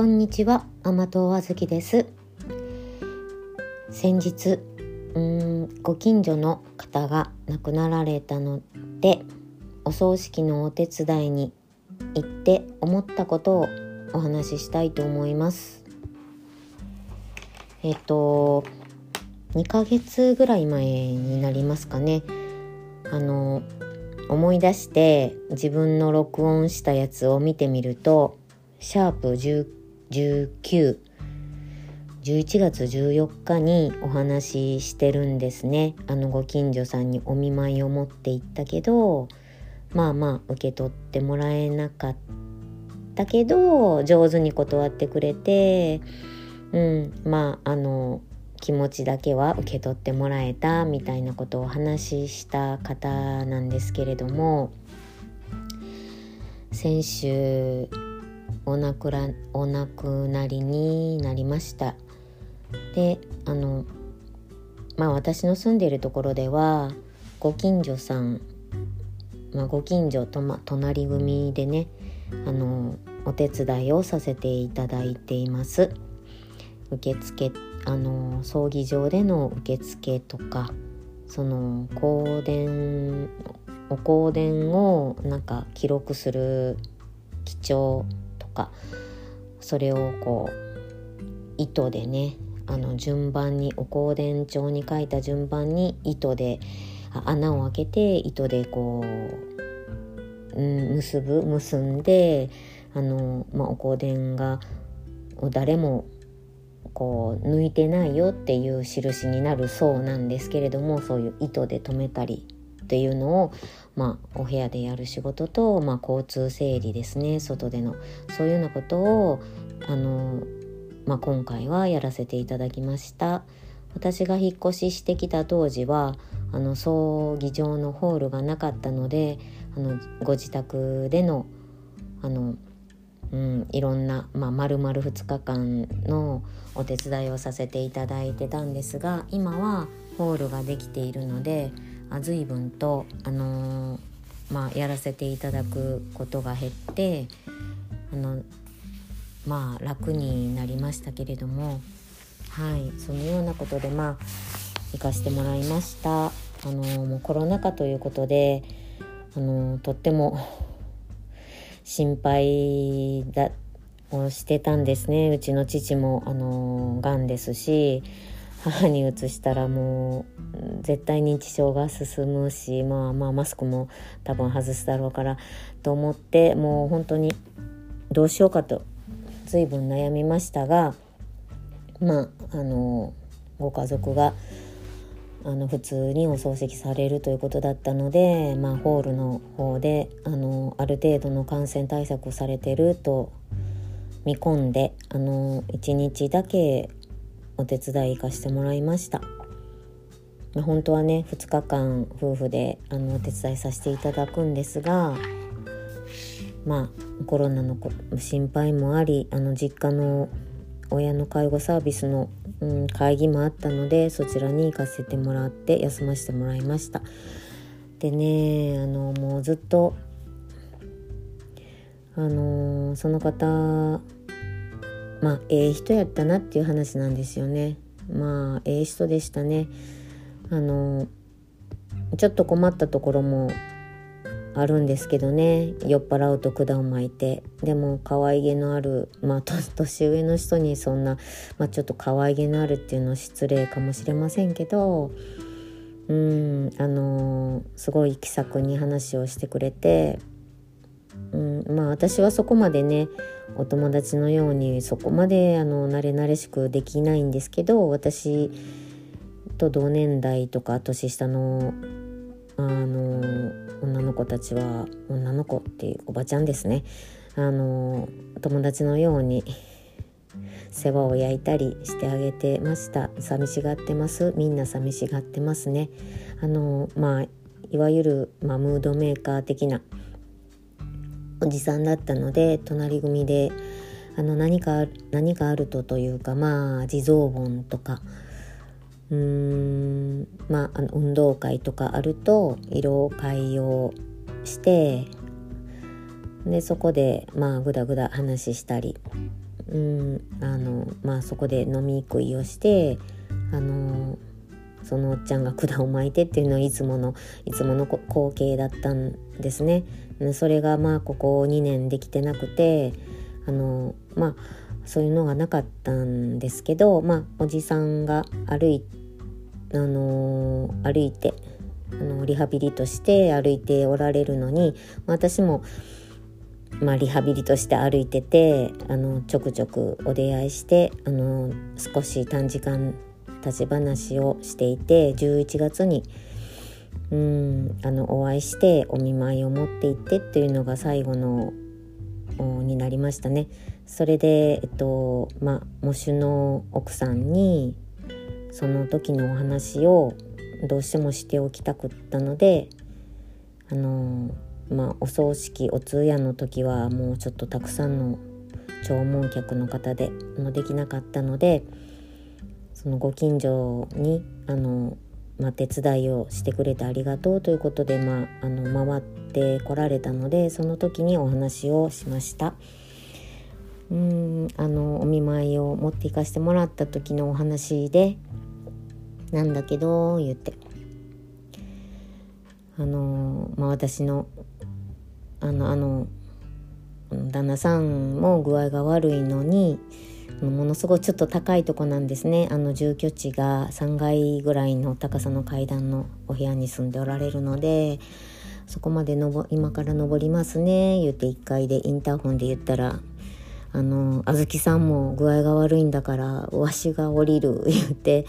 こんにちは、甘党あずきです。先日うーんご近所の方が亡くなられたのでお葬式のお手伝いに行って思ったことをお話ししたいと思います。えっと2ヶ月ぐらい前になりますかね。あの思い出して自分の録音したやつを見てみるとシャープ19 11月14日にお話ししてるんですね。あのご近所さんにお見舞いを持って行ったけどまあまあ受け取ってもらえなかったけど上手に断ってくれてうんまああの気持ちだけは受け取ってもらえたみたいなことをお話しした方なんですけれども先週お亡くらお亡くなりになりました。であのまあ私の住んでいるところではご近所さん、まあ、ご近所と、ま、隣組でねあのお手伝いをさせていただいています。受付あの葬儀場での受付とかその香典お香典をなんか記録する記帳かそれをこう糸でねあの順番にお香典帳に書いた順番に糸で穴を開けて糸でこう、うん、結ぶ結んであの、まあ、お香典が誰もこう抜いてないよっていう印になるそうなんですけれどもそういう糸で留めたりっていうのを、まあ、お部屋でやる仕事と、まあ、交通整理ですね。外でのそういうようなことをあの、まあ、今回はやらせていただきました。私が引っ越ししてきた当時はあの葬儀場のホールがなかったのであのご自宅でのあのうん、いろんな、まあ、丸々2日間のお手伝いをさせていただいてたんですが今はホールができているので随分と、あのー、まあ、やらせていただくことが減ってあのまあ楽になりましたけれどもはいそのようなことでまあ行かしてもらいました。あのー、もうコロナ禍ということで、あのー、とっても心配だをしてたんですねうちの父もあのがんですし母にうつしたらもう絶対認知症が進むしまあまあマスクも多分外すだろうからと思ってもう本当にどうしようかと随分悩みましたがまああのご家族があの普通にお葬式されるということだったので、まあ、ホールの方であのある程度の感染対策をされてると見込んであの1日だけお手伝い行かしてもらいました。まあ、本当はね2日間夫婦であのお手伝いさせていただくんですがまあコロナの心配もありあの実家の親の介護サービスのうん、会議もあったのでそちらに行かせてもらって休ませてもらいましたでねあのもうずっとあのその方まあええ人やったなっていう話なんですよね。まあええ人でしたね。あのちょっと困ったところもあるんですけどね。酔っ払うと管を巻いて。でも可愛げのあるまあ 年上の人にそんな、まあ、ちょっと可愛げのあるっていうのは失礼かもしれませんけど。うんあの、すごい気さくに話をしてくれて。うんまあ私はそこまでねお友達のようにそこまであの慣れ慣れしくできないんですけど私と同年代とか年下のあの女の子たちは女の子っていうおばちゃんですね。あの友達のように世話を焼いたりしてあげてました。寂しがってます。みんな寂しがってますね。あのまあいわゆる、まあ、ムードメーカー的なおじさんだったので隣組であの何か何かあるとというかまあ地蔵盆とかうーんまああの運動会とかあると色会をしてでそこでまあぐだぐだ話したりうんあのまあそこで飲み食いをしてあのそのおっちゃんが管を巻いてっていうのはいつものいつもの光景だったんですね。それがまあここ2年できてなくてあのまあそういうのがなかったんですけどまあおじさんが歩いあの歩いてあのリハビリとして歩いておられるのに私もまあ、リハビリとして歩いててあのちょくちょくお出会いしてあの少し短時間立ち話をしていて11月にうんあのお会いしてお見舞いを持っていってっていうのが最後のになりましたね。それで、えっとまあ、喪主の奥さんにその時のお話をどうしてもしておきたくったのであのまお葬式お通夜の時はもうちょっとたくさんの弔問客の方でもできなかったのでそのご近所にあの、まあ、手伝いをしてくれてありがとうということで、まあ、あの回ってこられたのでその時にお話をしました。うんあのお見舞いを持っていかせてもらった時のお話でなんだけど言ってあのまあ私のあのあの旦那さんも具合が悪いのにものすごいちょっと高いとこなんですね。あの住居地が3階ぐらいの高さの階段のお部屋に住んでおられるのでそこまでのぼ今から登りますね。言って1階でインターホンで言ったらあのあずきさんも具合が悪いんだからわしが降りる 言って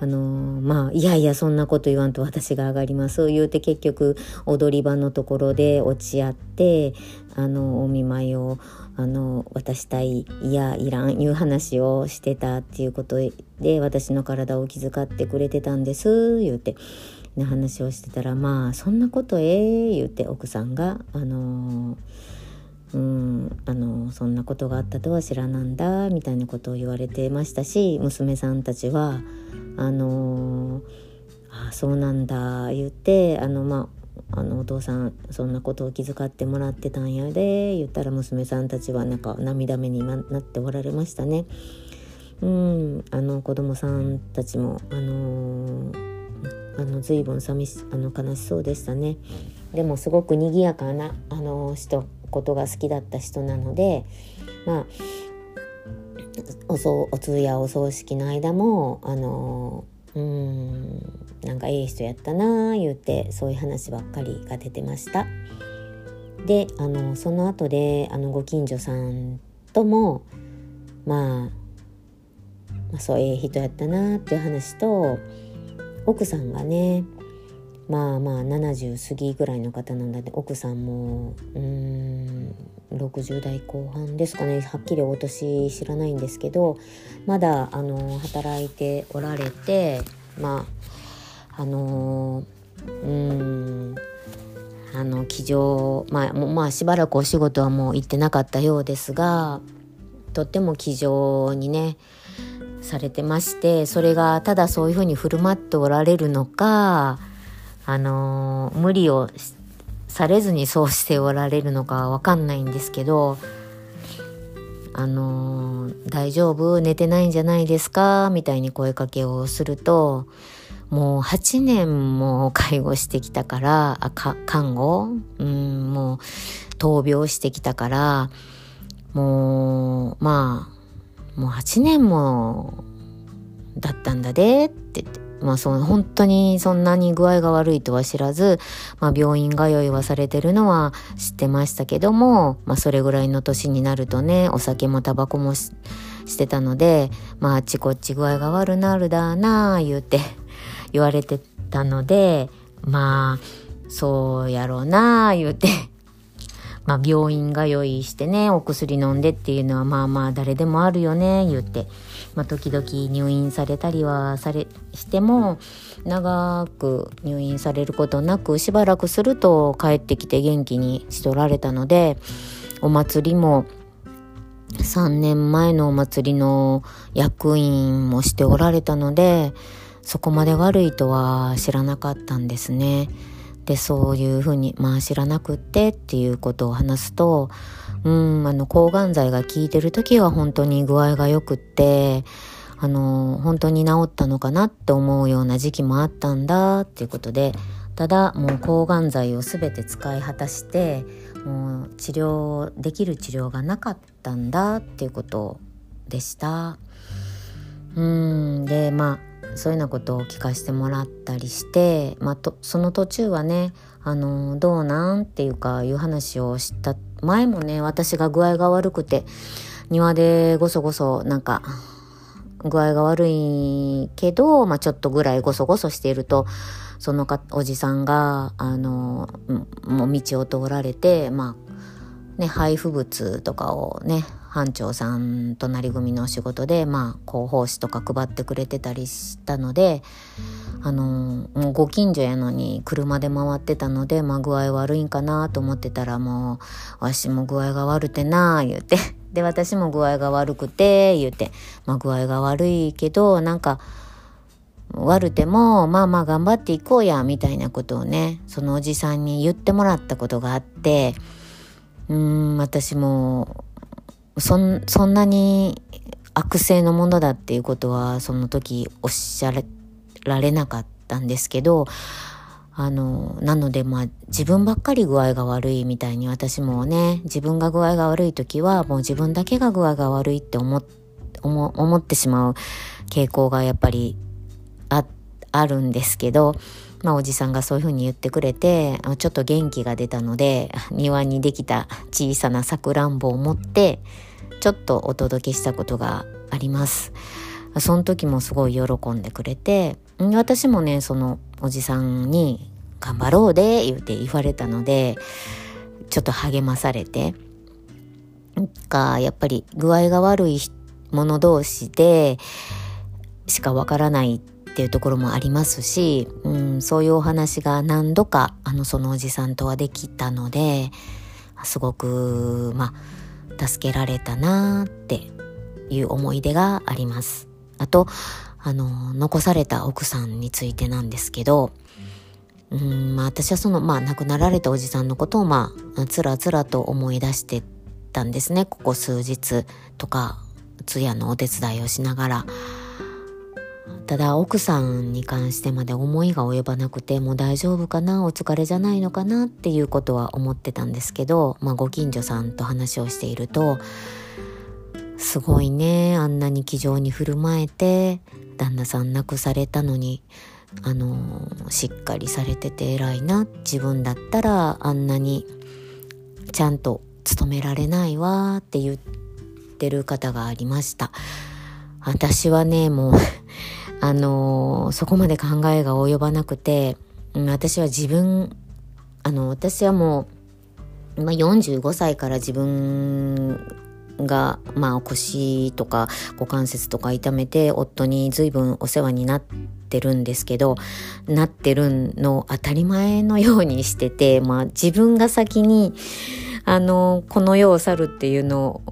あのまあいやいやそんなこと言わんと私が上がります言うて結局踊り場のところで落ち合ってあのお見舞いをあの渡したいいやいらんいう話をしてたっていうことで私の体を気遣ってくれてたんです言うて。話をしてたらまあそんなことええ言うて奥さんがあのうんあのそんなことがあったとは知らなんだみたいなことを言われてましたし娘さんたちはあのあそうなんだ言ってあのまああのお父さんそんなことを気遣ってもらってたんやで言ったら娘さんたちはなんか涙目になっておられましたね。うんあの子供さんたちもあのあの随分寂しあの悲しそうでしたね。でもすごく賑やかなあの人ことが好きだった人なのでまあおそお通夜お葬式の間もあのうんなんかいい人やったなあ言うてそういう話ばっかりが出てました。であのその後であのご近所さんともまあ、まあ、そうええ人やったなあっていう話と奥さんがねまあまあ70過ぎぐらいの方なんだで奥さんもうん60代後半ですかね。はっきりお年知らないんですけどまだあの働いておられてまああのうんあの机上まあまあしばらくお仕事はもう行ってなかったようですがとっても気丈にねされてましてそれがただそういうふうに振る舞っておられるのかあの無理をされずにそうしておられるのかわかんないんですけどあの大丈夫？寝てないんじゃないですか？みたいに声かけをするともう8年も介護してきたからあか看護？うんもう闘病してきたからもうまあもう8年もだったんだでって言って。まあそう本当にそんなに具合が悪いとは知らず、まあ、病院通いはされてるのは知ってましたけども、まあ、それぐらいの年になるとねお酒もタバコもしてたのでまああっちこっち具合が悪なるだなあ言うて 言われてたのでまあそうやろうなあ言うてまあ病院通いしてねお薬飲んでっていうのはまあまあ誰でもあるよね言って。まあ、時々入院されたりはされしても長く入院されることなくしばらくすると帰ってきて元気にしとられたのでお祭りも3年前のお祭りの役員もしておられたのでそこまで悪いとは知らなかったんですね。でそういうふうにまあ知らなくってっていうことを話すとうんあの抗がん剤が効いてる時は本当に具合が良くってあの本当に治ったのかなって思うような時期もあったんだっていうことでただもう抗がん剤を全て使い果たしてもう治療できる治療がなかったんだっていうことでした。うんでまあそういうようなことを聞かせてもらったりして、まあ、とその途中はねあのどうなんっていうかいう話をした前もね私が具合が悪くて庭でごそごそなんか具合が悪いけど、まあ、ちょっとぐらいごそごそしているとそのかおじさんがあのもう道を通られてまあね配布物とかをね班長さん隣組のお仕事でまあ広報誌とか配ってくれてたりしたのであのもうご近所やのに車で回ってたので、まあ、具合悪いんかなと思ってたらもうわしも具合が悪てな言うて。で私も具合が悪くて言うて、まあ、具合が悪いけどなんか悪てもまあまあ頑張っていこうやみたいなことをねそのおじさんに言ってもらったことがあってうん私もそんなに悪性のものだっていうことはその時おっしゃれられなかったんですけどあのなのでまあ自分ばっかり具合が悪いみたいに私もね自分が具合が悪い時はもう自分だけが具合が悪いって思ってしまう傾向がやっぱりああるんですけどまあ、おじさんがそういうふうに言ってくれてちょっと元気が出たので庭にできた小さなさくらんぼを持ってちょっとお届けしたことがあります。その時もすごい喜んでくれて私もねそのおじさんに「頑張ろうで」言うて言われたのでちょっと励まされてかやっぱり具合が悪い者同士でしかわからないっていうところもありますし、うん、そういうお話が何度かあのそのおじさんとはできたのですごくまあ助けられたなっていう思い出があります。あと、あの、残された奥さんについてなんですけど、うん、まあ私はその、まあ亡くなられたおじさんのことを、まあ、つらつらと思い出してたんですね。ここ数日とか、通夜のお手伝いをしながら。ただ奥さんに関してまで思いが及ばなくてもう大丈夫かなお疲れじゃないのかなっていうことは思ってたんですけど、まあ、ご近所さんと話をしているとすごいね。あんなに気丈に振る舞えて旦那さん亡くされたのにあのしっかりされてて偉いな。自分だったらあんなにちゃんと務められないわって言ってる方がありました。私はねもう あの、そこまで考えが及ばなくて、私は自分、あの、私はもう、まあ、45歳から自分が、まあ、腰とか股関節とか痛めて夫に随分お世話になってるんですけどなってるの当たり前のようにしてて、まあ、自分が先にあのこの世を去るっていうのを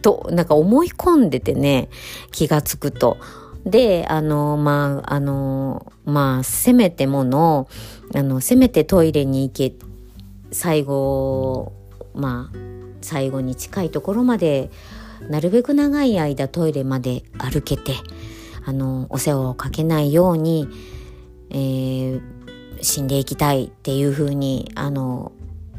となんか思い込んでてね気がつくと。で、あの、まあ、あの、まあ、せめてもの、あの、せめてトイレに行け、最後、まあ、最後に近いところまで、なるべく長い間トイレまで歩けて、あの、お世話をかけないように、えー、死んでいきたいっていうふうに、あの、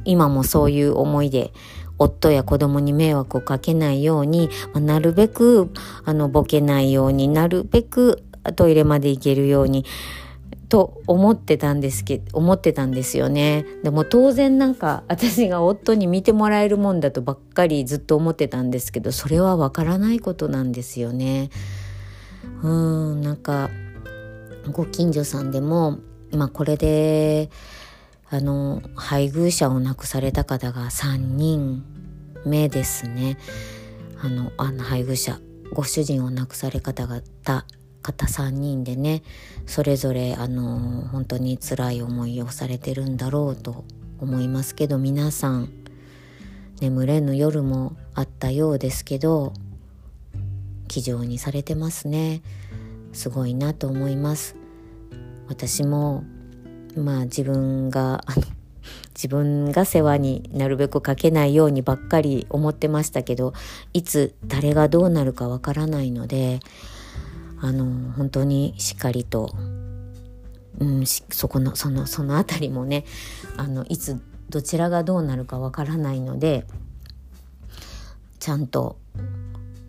今もそういう思いで夫や子供に迷惑をかけないように、まあ、なるべくあのボケないようになるべくトイレまで行けるようにと思ってたんですけど思ってたんですよね。でも当然なんか私が夫に見てもらえるもんだとばっかりずっと思ってたんですけどそれはわからないことなんですよね。うんなんかご近所さんでもまあこれであの配偶者を亡くされた方が3人目ですね。あのあの配偶者ご主人を亡くされ方がた方3人でねそれぞれあの本当に辛い思いをされてるんだろうと思いますけど皆さん眠れぬ夜もあったようですけど気丈にされてますね。すごいなと思います。私もまあ自分が 自分が世話になるべくかけないようにばっかり思ってましたけどいつ誰がどうなるかわからないのであの本当にしっかりと、うん、そこのそのその辺りもねあのいつどちらがどうなるかわからないのでちゃんと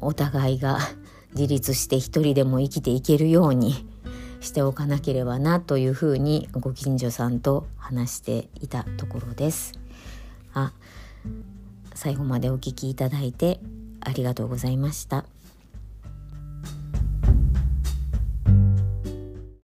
お互いが自立して一人でも生きていけるようにしておかなければなというふうにご近所さんと話していたところです。あ最後までお聴きいただいてありがとうございました。